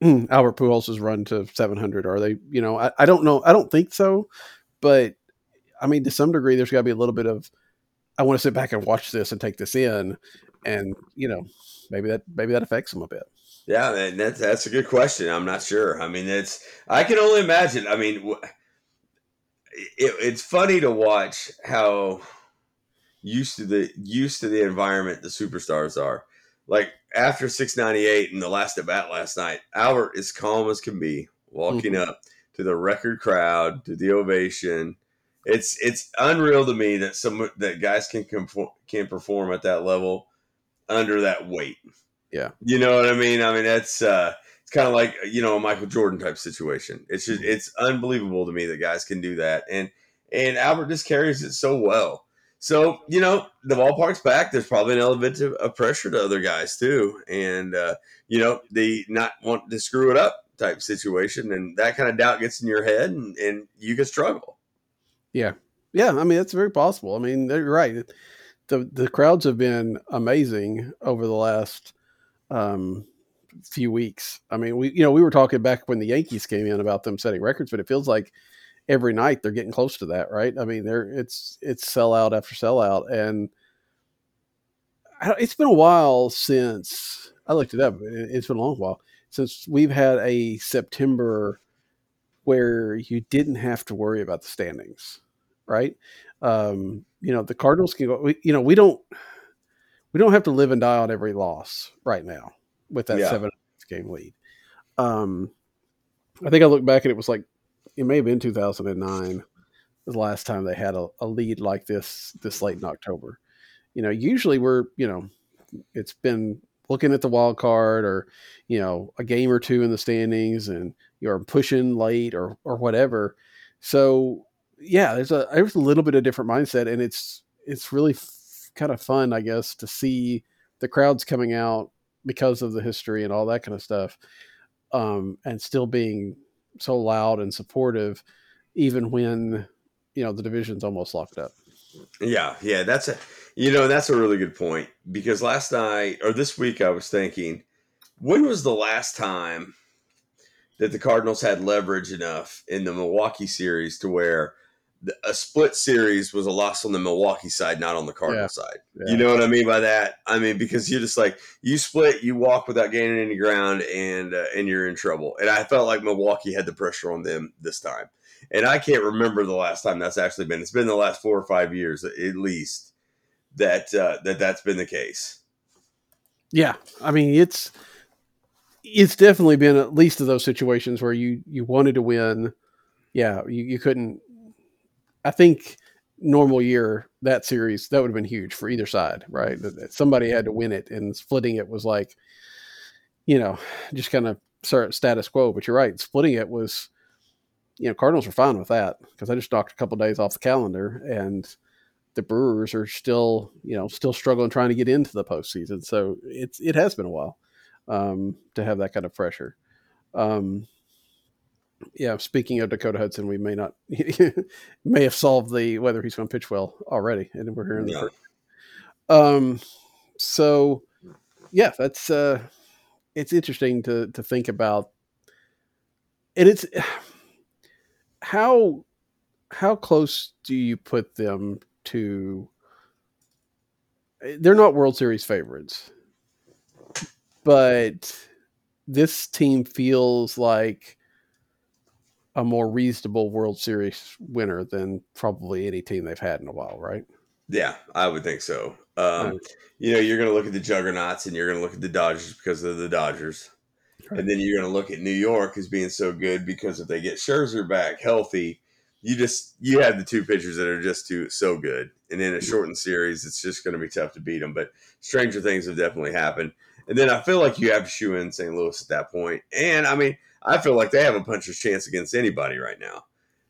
[CLEARS THROAT] Albert Pujols' run to 700? Are they, you know, I, I don't know. I don't think so, but I mean, to some degree, there's got to be a little bit of, I want to sit back and watch this and take this in, and you know, maybe that maybe that affects them a bit. Yeah, man, that's that's a good question. I'm not sure. I mean, it's I can only imagine. I mean, it, it's funny to watch how used to the used to the environment the superstars are. Like after 698 and the last at bat last night, Albert is calm as can be, walking mm-hmm. up to the record crowd, to the ovation. It's it's unreal to me that some that guys can conform, can perform at that level under that weight. Yeah. You know what I mean? I mean that's uh it's kind of like you know a Michael Jordan type situation. It's just it's unbelievable to me that guys can do that, and and Albert just carries it so well. So you know the ballpark's back. There's probably an element of, pressure to other guys too, and uh, you know they not want to screw it up type situation, and that kind of doubt gets in your head, and, and you can struggle. Yeah, Yeah. I mean that's very possible. I mean, you're right. the The crowds have been amazing over the last um, few weeks. I mean, we you know we were talking back when the Yankees came in about them setting records, but it feels like every night they're getting close to that, right? I mean, they're it's it's sellout after sellout, and it's been a while since I looked it up. It's been a long while since we've had a September where you didn't have to worry about the standings, right? Um, you know, the Cardinals can go. We, you know, we don't we don't have to live and die on every loss right now with that Yeah. seven game lead. Um, I think I looked back and it was like it may have been 2009 the last time they had a, a lead like this this late in October. You know, usually we're you know it's been looking at the wild card or you know a game or two in the standings and you're pushing late or or whatever. So yeah, there's a there's a little bit of different mindset and it's it's really f- kind of fun, I guess, to see the crowds coming out because of the history and all that kind of stuff, um, and still being so loud and supportive, even when you know the division's almost locked up. Yeah, yeah, that's a you know that's a really good point because last night or this week I was thinking, when was the last time that the Cardinals had leverage enough in the Milwaukee series to where a split series was a loss on the Milwaukee side, not on the Cardinal Yeah. side? Yeah. You know what I mean by that? I mean because you're just like you split, you walk without gaining any ground, and uh, and you're in trouble. And I felt like Milwaukee had the pressure on them this time. And I can't remember the last time that's actually been. It's been the last four or five years at least that uh, that that's been the case. Yeah, I mean it's it's definitely been at least of those situations where you you wanted to win. Yeah, you, you couldn't. I think normal year that series that would have been huge for either side, right? Somebody had to win it, and splitting it was like, you know, just kind of status quo. But you're right, splitting it was, you know, Cardinals were fine with that because I just knocked a couple days off the calendar, and the Brewers are still, you know, still struggling trying to get into the postseason. So it's it has been a while um, to have that kind of pressure. Um, yeah, speaking of Dakota Hudson, we may not [LAUGHS] may have solved the whether he's going to pitch well already, and we're here in the Yeah. first. Um, so yeah, that's uh, it's interesting to to think about, and it's [SIGHS] how how close do you put them to? They're not World Series favorites, but this team feels like a more reasonable World Series winner than probably any team they've had in a while, right? Yeah, I would think so. Um, Right. You know, you're going to look at the juggernauts and you're going to look at the Dodgers because of the Dodgers. Right. And then you're going to look at New York as being so good because if they get Scherzer back healthy, you just you have the two pitchers that are just too so good. And in a shortened series, it's just going to be tough to beat them. But stranger things have definitely happened. And then I feel like you have to shoe in St. Louis at that point. And I mean, I feel like they have a puncher's chance against anybody right now.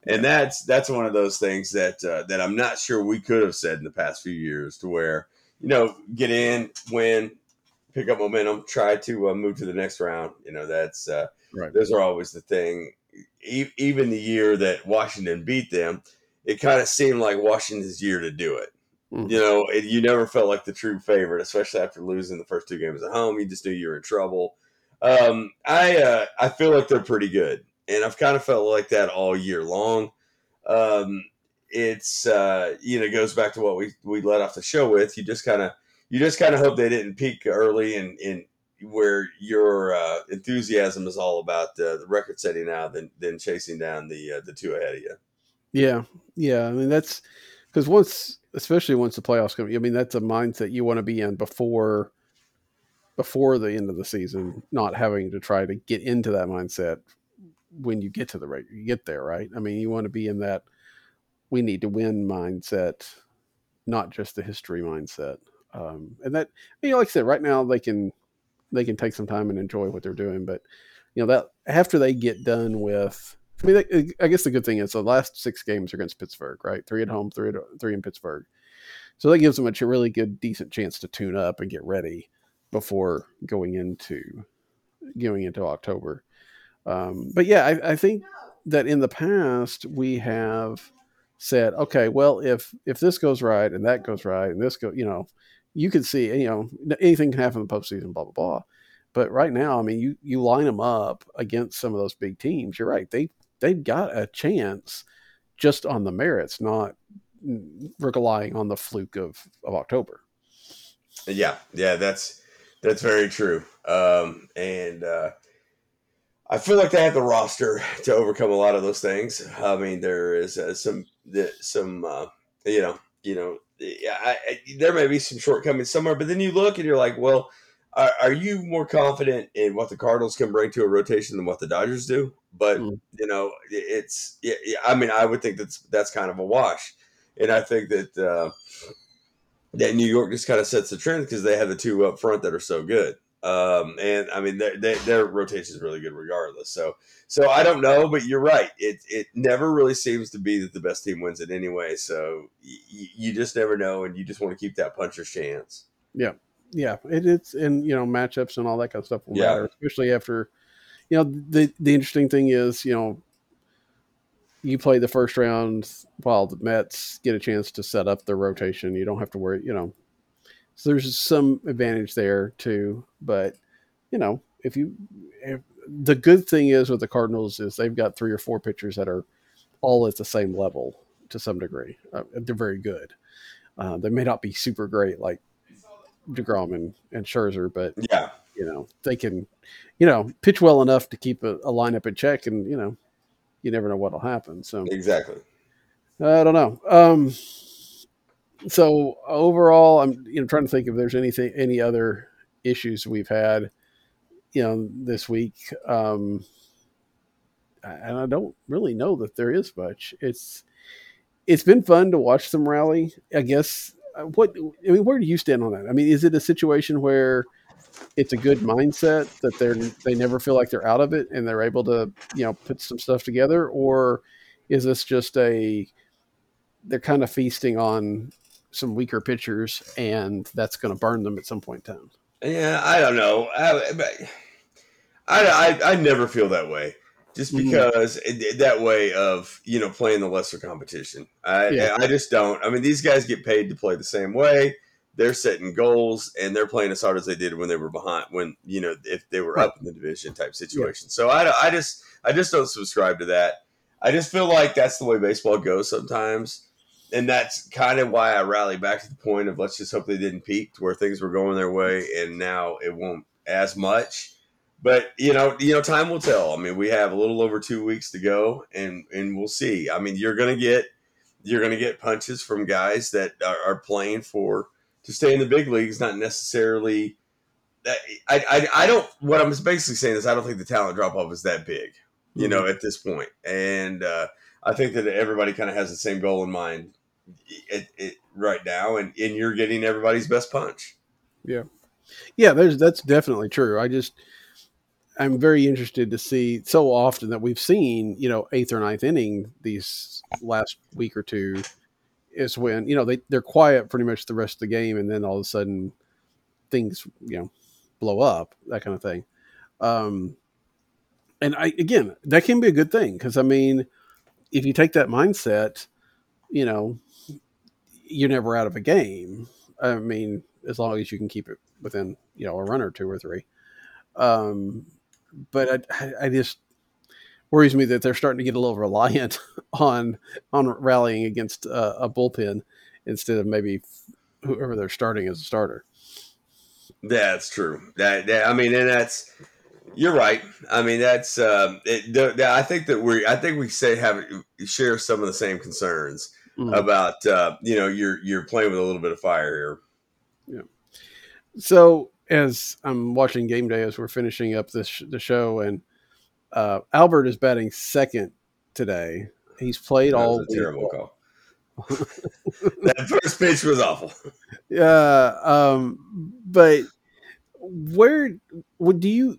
And that's that's one of those things that uh, that I'm not sure we could have said in the past few years to where you know get in, win, pick up momentum, try to uh, move to the next round. You know that's uh, Right. those are always the thing. E- even the year that Washington beat them, it kind of seemed like Washington's year to do it. Mhm. You know, it, you never felt like the true favorite, especially after losing the first two games at home. You just knew you were in trouble. Um, I uh, I feel like they're pretty good, and I've kind of felt like that all year long. Um, it's uh, you know goes back to what we we let off the show with. You just kind of you just kind of hope they didn't peak early and in where your uh, enthusiasm is all about uh, the record setting now than than chasing down the uh, the two ahead of you. Yeah, yeah. I mean, that's because once, especially once the playoffs come, I mean, that's a mindset you want to be in before before the end of the season, not having to try to get into that mindset when you get to the right you get there, right? I mean, you want to be in that we need to win mindset, not just the history mindset. Um, and that, you know, like I said, right now they can they can take some time and enjoy what they're doing, but you know that after they get done with I mean, they- I guess the good thing is the last six games are against Pittsburgh, right? Three at home, three at, three in Pittsburgh. So that gives them a really good, decent chance to tune up and get ready before going into going into October. Um, but yeah, I, I think that in the past we have said, okay, well, if if this goes right and that goes right and this go, you know, you can see, you know, anything can happen in the postseason, blah blah blah. But right now, I mean, you you line them up against some of those big teams. You're right; they they've got a chance just on the merits, not relying on the fluke of of October. Yeah, yeah, that's that's very true. Um, and uh, I feel like they have the roster to overcome a lot of those things. I mean, there is uh, some some uh, you know you know I, I, there may be some shortcomings somewhere, but then you look and you're like, well, are, are you more confident in what the Cardinals can bring to a rotation than what the Dodgers do? But Mm. you know, it's yeah, yeah, I mean, I would think that's that's kind of a wash, and I think that. Uh, that New York just kind of sets the trend because they have the two up front that are so good. Um, and I mean, their, their, rotation is really good regardless. So, so I don't know, but you're right. It it never really seems to be that the best team wins it anyway. So y- you just never know, and you just want to keep that puncher's chance. Yeah. Yeah, it, it's and you know matchups and all that kind of stuff will Yeah. matter, especially after you know the the interesting thing is you know you play the first round while the Mets get a chance to set up their rotation. You don't have to worry, you know. So there's some advantage there too, but you know if you if, the good thing is with the Cardinals is they've got three or four pitchers that are all at the same level to some degree. Uh, they're very good. Uh, they may not be super great like Degrom and, and Scherzer, but Yeah, you know they can, you know, pitch well enough to keep a, a lineup in check, and you know, you never know what'll happen. So exactly. I don't know. Um, so overall, I'm you know trying to think if there's anything any other issues we've had, you know, this week. Um, and I don't really know that there is much. It's it's been fun to watch them rally. I guess. Uh, What I mean, where do you stand on that? I mean, is it a situation where it's a good mindset that they're they never feel like they're out of it and they're able to you know put some stuff together, or is this just a they're kind of feasting on some weaker pitchers and that's going to burn them at some point in time? Yeah, I don't know. I, I, I, I never feel that way. Just Mhm. because it, that way of you know playing the lesser competition, I Yeah. I just don't. I mean, these guys get paid to play the same way. they're setting goals and they're playing as hard as they did when they were behind when you know if they were Right. up in the division type situation. So I, I just I just don't subscribe to that. I just feel like that's the way baseball goes sometimes. And that's kind of why I rally back to the point of let's just hope they didn't peak to where things were going their way and now it won't as much. But you know, you know, time will tell. I mean, we have a little over two weeks to go, and and we'll see. I mean, you're gonna get you're gonna get punches from guys that are, are playing for to stay in the big leagues, not necessarily. I, I I don't. What I'm basically saying is, I don't think the talent drop off is that big, you know, at this point. And uh, I think that everybody kind of has the same goal in mind it, it, right now, and, and you're getting everybody's best punch. Yeah, yeah. there's that's definitely true. I just I'm very interested to see so often that we've seen, you know, eighth or ninth inning these last week or two is when, you know, they, they're quiet pretty much the rest of the game and then all of a sudden things, you know, blow up, that kind of thing. Um and I again, that can be a good thing because I mean, if you take that mindset, you know, you're never out of a game. I mean, as long as you can keep it within you know a run or two or three. Um, but I, I, just worries me that they're starting to get a little reliant [LAUGHS] on on rallying against uh, a bullpen instead of maybe whoever they're starting as a starter. That's true. That, that I mean, and that's you're right. I mean, that's um, it, the, the, I think that we I think we say have share some of the same concerns Mhm. about uh, you know you're you're playing with a little bit of fire here. Yeah. So as I'm watching game day as we're finishing up this the show, and uh, Albert is batting second today. He's played That all terrible call. [LAUGHS] that first pitch was awful. Yeah, um, but where would do you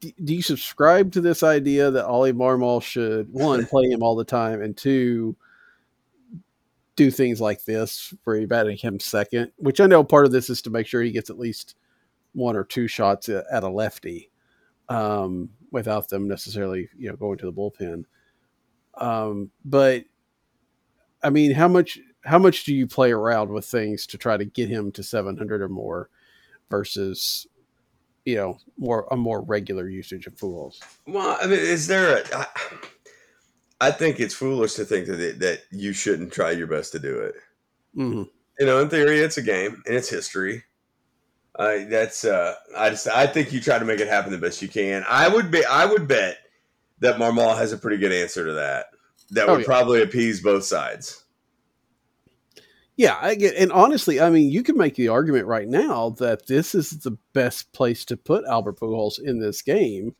do do you subscribe to this idea that Ollie Marmol should one play him all the time and two do things like this where you're batting him second? Which I know part of this is to make sure he gets at least one or two shots at a lefty um, without them necessarily you know going to the bullpen. Um, but I mean, how much how much do you play around with things to try to get him to 700 or more versus you know more a more regular usage of Pujols? Well, I mean, is there a? I, I think it's foolish to think that it, that you shouldn't try your best to do it. hmm You know, in theory, it's a game and it's history. Uh, that's uh, I just I think you try to make it happen the best you can. I would be I would bet that Marmol has a pretty good answer to that. That Oh, would yeah. probably appease both sides. Yeah, I get, and honestly, I mean, you can make the argument right now that this is the best place to put Albert Pujols in this game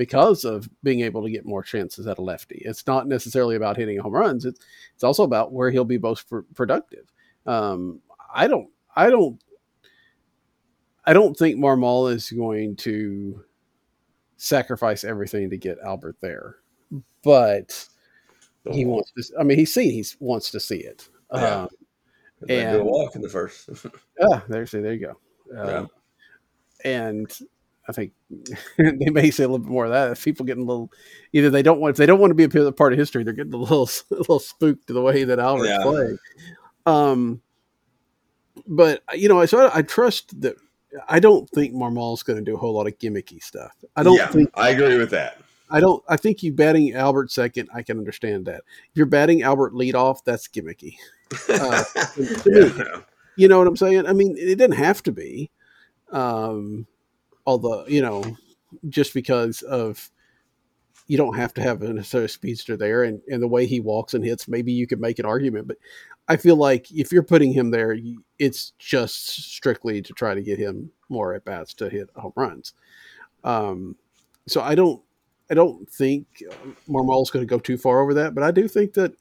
because of being able to get more chances at a lefty. It's not necessarily about hitting home runs; it's it's also about where he'll be most pr- productive. Um, I don't, I don't, I don't think Marmol is going to sacrifice everything to get Albert there, but he wants to. I mean, he's seen he wants to see it. Yeah. Um, They do a and- walk in the first. [LAUGHS] Ah, there, see, there you go. Yeah. Um, And I think [LAUGHS] they may say a little bit more of that. If people getting a little, either they don't want, if they don't want to be a part of history, they're getting a little, [LAUGHS] a little spooked to the way that Albert's Yeah. playing. Um, but you know, I so I, I trust that. I don't think Marmol's going to do a whole lot of gimmicky stuff. I don't yeah, think I agree with that. I don't. I think you batting Albert second. I can understand that. If you're batting Albert lead off, that's gimmicky. Uh, [LAUGHS] to me, yeah. you know what I'm saying? I mean, it didn't have to be. Um, although, you know, just because of you don't have to have a necessary speedster there and, and the way he walks and hits, maybe you could make an argument. But I feel like if you're putting him there, it's just strictly to try to get him more at bats to hit home runs. Um, so I don't, I don't think Marmol's going to go too far over that, but I do think that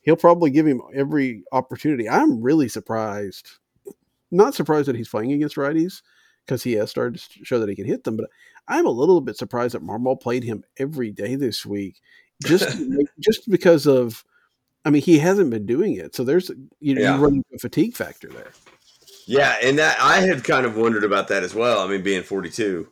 he'll probably give him every opportunity. I'm really surprised, not surprised that he's playing against righties because he has started to show that he can hit them, but I'm a little bit surprised that Marmol played him every day this week, just [LAUGHS] just because of. I mean, he hasn't been doing it, so there's you know Yeah. you run a fatigue factor there. Yeah, and that I had kind of wondered about that as well. I mean, being 42,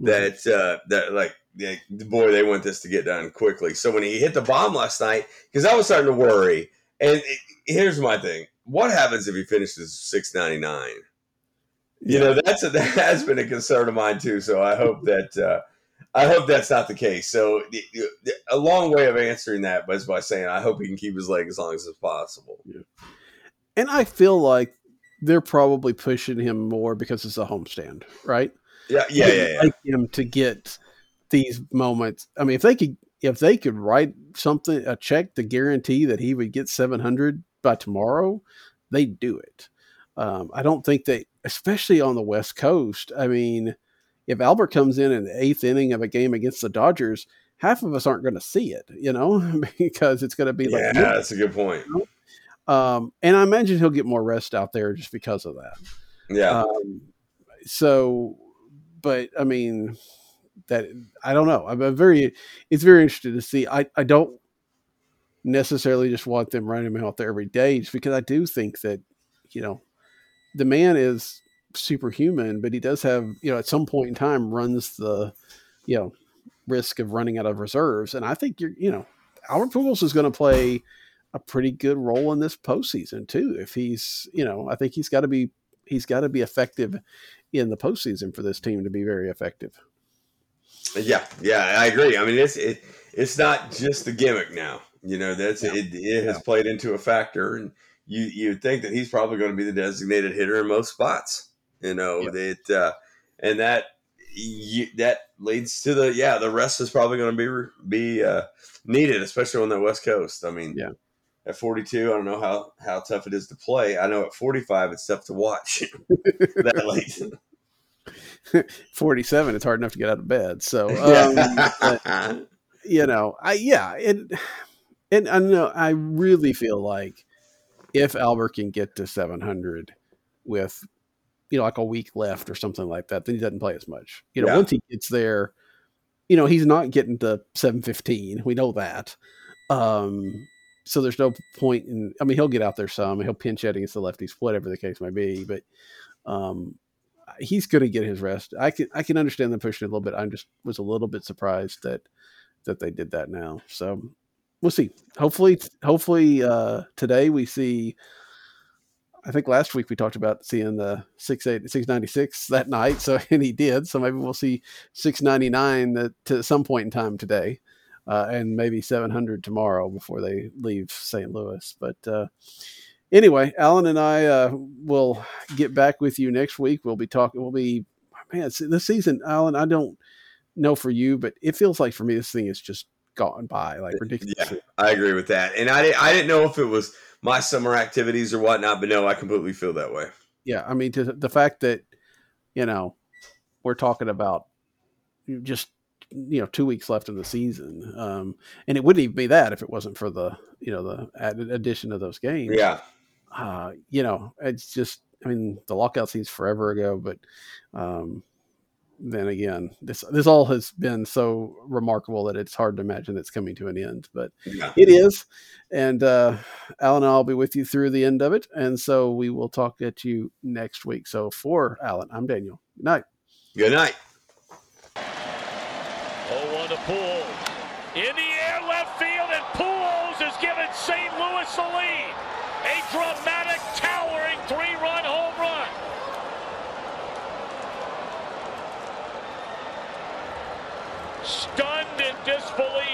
that uh, that like yeah, boy, they want this to get done quickly. So when he hit the bomb last night, because I was starting to worry. And it, here's my thing: what happens if he finishes six ninety nine? You know, that's a, [LAUGHS] that has been a concern of mine too. So I hope that uh, I hope that's not the case. So a long way of answering that was by saying I hope he can keep his leg as long as possible. Yeah. And I feel like they're probably pushing him more because it's a homestand, right? Yeah, yeah, yeah. yeah. Like him to get these moments. I mean, if they could, if they could write something, a check to guarantee that he would get seven hundred by tomorrow, they'd do it. Um, I don't think they, especially on the West Coast. I mean, if Albert comes in in the eighth inning of a game against the Dodgers, half of us aren't going to see it, you know, [LAUGHS] because it's going to be like, yeah, that's a good point. You know? Um, and I imagine he'll get more rest out there just because of that. Yeah. Um, so, but I mean, that I don't know. I'm very, it's very interesting to see. I, I don't necessarily just want them running him out there every day, just because I do think that, you know, the man is superhuman, but he does have, you know, at some point in time runs the, you know, risk of running out of reserves. And I think you're, you know, Albert Pujols is going to play a pretty good role in this postseason too. If he's, you know, I think he's got to be he's got to be effective in the postseason for this team to be very effective. Yeah, yeah, I agree. I mean, it's it, it's not just the gimmick now. You know, that's yeah. it, it has yeah. played into a factor, and you you think that he's probably going to be the designated hitter in most spots. You know yeah. that, uh, and that you, that leads to the yeah the rest is probably going to be be uh, needed, especially on the West Coast. I mean, yeah at 42 i don't know how how tough it is to play i know at 45 it's tough to watch [LAUGHS] that late [LAUGHS] 47 it's hard enough to get out of bed so [LAUGHS] um, but, you know i yeah and and i know i really feel like if albert can get to 700 with you know like a week left or something like that then he doesn't play as much you know yeah. once he gets there you know he's not getting to 715 we know that um so there's no point in. I mean, he'll get out there some. He'll pinch hit against the lefties, whatever the case may be. But um, he's going to get his rest. I can I can understand them pushing a little bit. I'm just was a little bit surprised that that they did that now. So we'll see. Hopefully, hopefully uh, today we see. I think last week we talked about seeing the six eight six ninety six that night. So [LAUGHS] and he did. So maybe we'll see six ninety nine to some point in time today uh, and maybe 700 tomorrow before they leave St. Louis. But uh, anyway, Alan and I uh, will get back with you next week. We'll be talking. We'll be man. This season, Alan. I don't know for you, but it feels like for me this thing is just gone by like ridiculous. Yeah, I agree with that. And I I didn't know if it was my summer activities or whatnot, but no, I completely feel that way. Yeah, I mean, to the fact that you know we're talking about just you know two weeks left in the season, um, and it wouldn't even be that if it wasn't for the you know the added addition of those games. Yeah, uh, you know, it's just I mean the lockout seems forever ago, but um, then again, this this all has been so remarkable that it's hard to imagine it's coming to an end, but yeah. it is. And uh, Alan, I'll be with you through the end of it, and so we will talk at you next week. So for Alan, I'm Daniel. Good night. Good night. Pujols. In the air left field, and Pujols has given St. Louis the lead. A dramatic, towering three-run home run. Here.